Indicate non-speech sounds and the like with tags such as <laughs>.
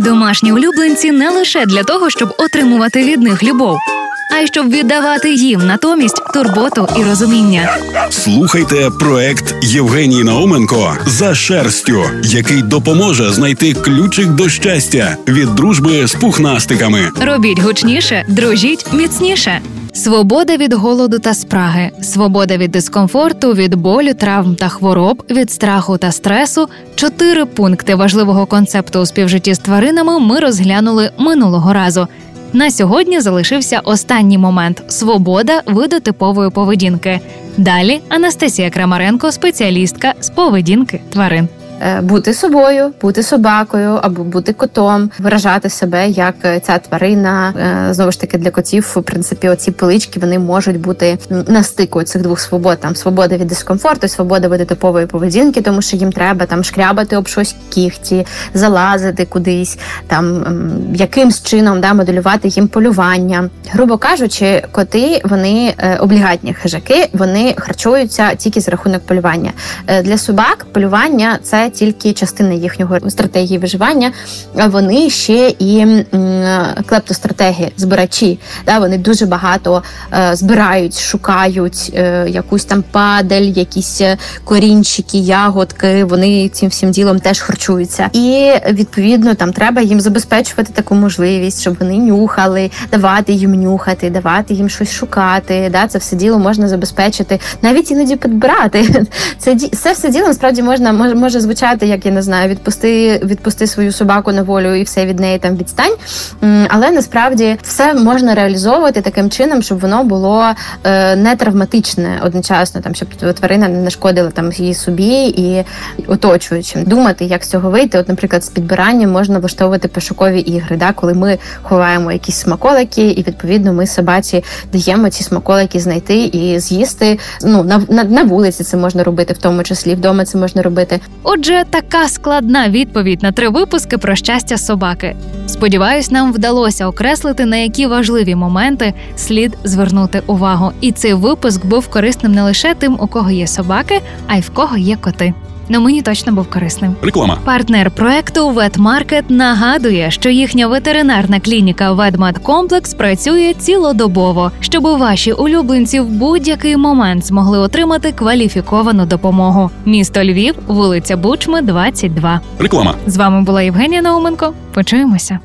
Домашні улюбленці не лише для того, щоб отримувати від них любов, а й щоб віддавати їм натомість турботу і розуміння. Слухайте проект Євгенії Науменко за шерстю, який допоможе знайти ключик до щастя від дружби з пухнастиками. Робіть гучніше, дружіть міцніше. Свобода від голоду та спраги, свобода від дискомфорту, від болю, травм та хвороб, від страху та стресу. Чотири пункти важливого концепту у співжитті з тваринами ми розглянули минулого разу. На сьогодні залишився останній момент свобода виду типової поведінки. Далі Анастасія Крамаренко, спеціалістка з поведінки тварин. Е, бути собою, бути собакою або бути котом, виражати себе як е, ця тварина. Е, Знову ж таки, для котів, в принципі, оці полички вони можуть бути на стику цих двох свобод. Там свобода від дискомфорту, свобода від типової поведінки, тому що їм треба там шкрябати об щось кіхті, залазити кудись, там якимсь чином да, моделювати їм полювання. Грубо кажучи, коти вони облігатні хижаки, вони харчуються тільки за рахунок полювання. Для собак полювання це тільки частина їхнього стратегії виживання. Вони ще і м, клептостратеги, збирачі. Да, вони дуже багато е, збирають, шукають е, якусь там падаль, якісь е, корінчики, ягодки. Вони цим всім ділом теж харчуються. І відповідно там треба їм забезпечувати таку можливість, щоб вони нюхали, давати їм нюхати, давати їм щось шукати. Да, це все діло можна забезпечити, навіть іноді підбирати. <laughs> Це це все діло насправді можна може, може звучати, як я не знаю, відпусти, відпусти свою собаку на волю і все від неї там відстань. Але насправді все можна реалізовувати таким чином, щоб воно було е, не травматичне одночасно, там щоб тварина не нашкодила там їй собі і оточуючим. Думати, як з цього вийти. От, наприклад, з підбиранням можна влаштовувати пошукові ігри, да, коли ми ховаємо якісь смаколики, і відповідно ми собаці даємо ці смаколики знайти і з'їсти. Ну на, на, на вулиці це можна робити, в тому числі вдома це можна робити. Отже, така складна відповідь на три випуски про щастя собаки. Сподіваюсь, нам вдалося окреслити, на які важливі моменти слід звернути увагу. І цей випуск був корисним не лише тим, у кого є собаки, а й в кого є коти. Ну мені точно був корисним. Реклама. Партнер проекту Ветмаркет нагадує, що їхня ветеринарна клініка Ведмедкомплекс працює цілодобово, щоб ваші улюбленці в будь-який момент змогли отримати кваліфіковану допомогу. Місто Львів, вулиця Бучми, 22. Реклама. З вами була Євгенія Науменко. Почуємося.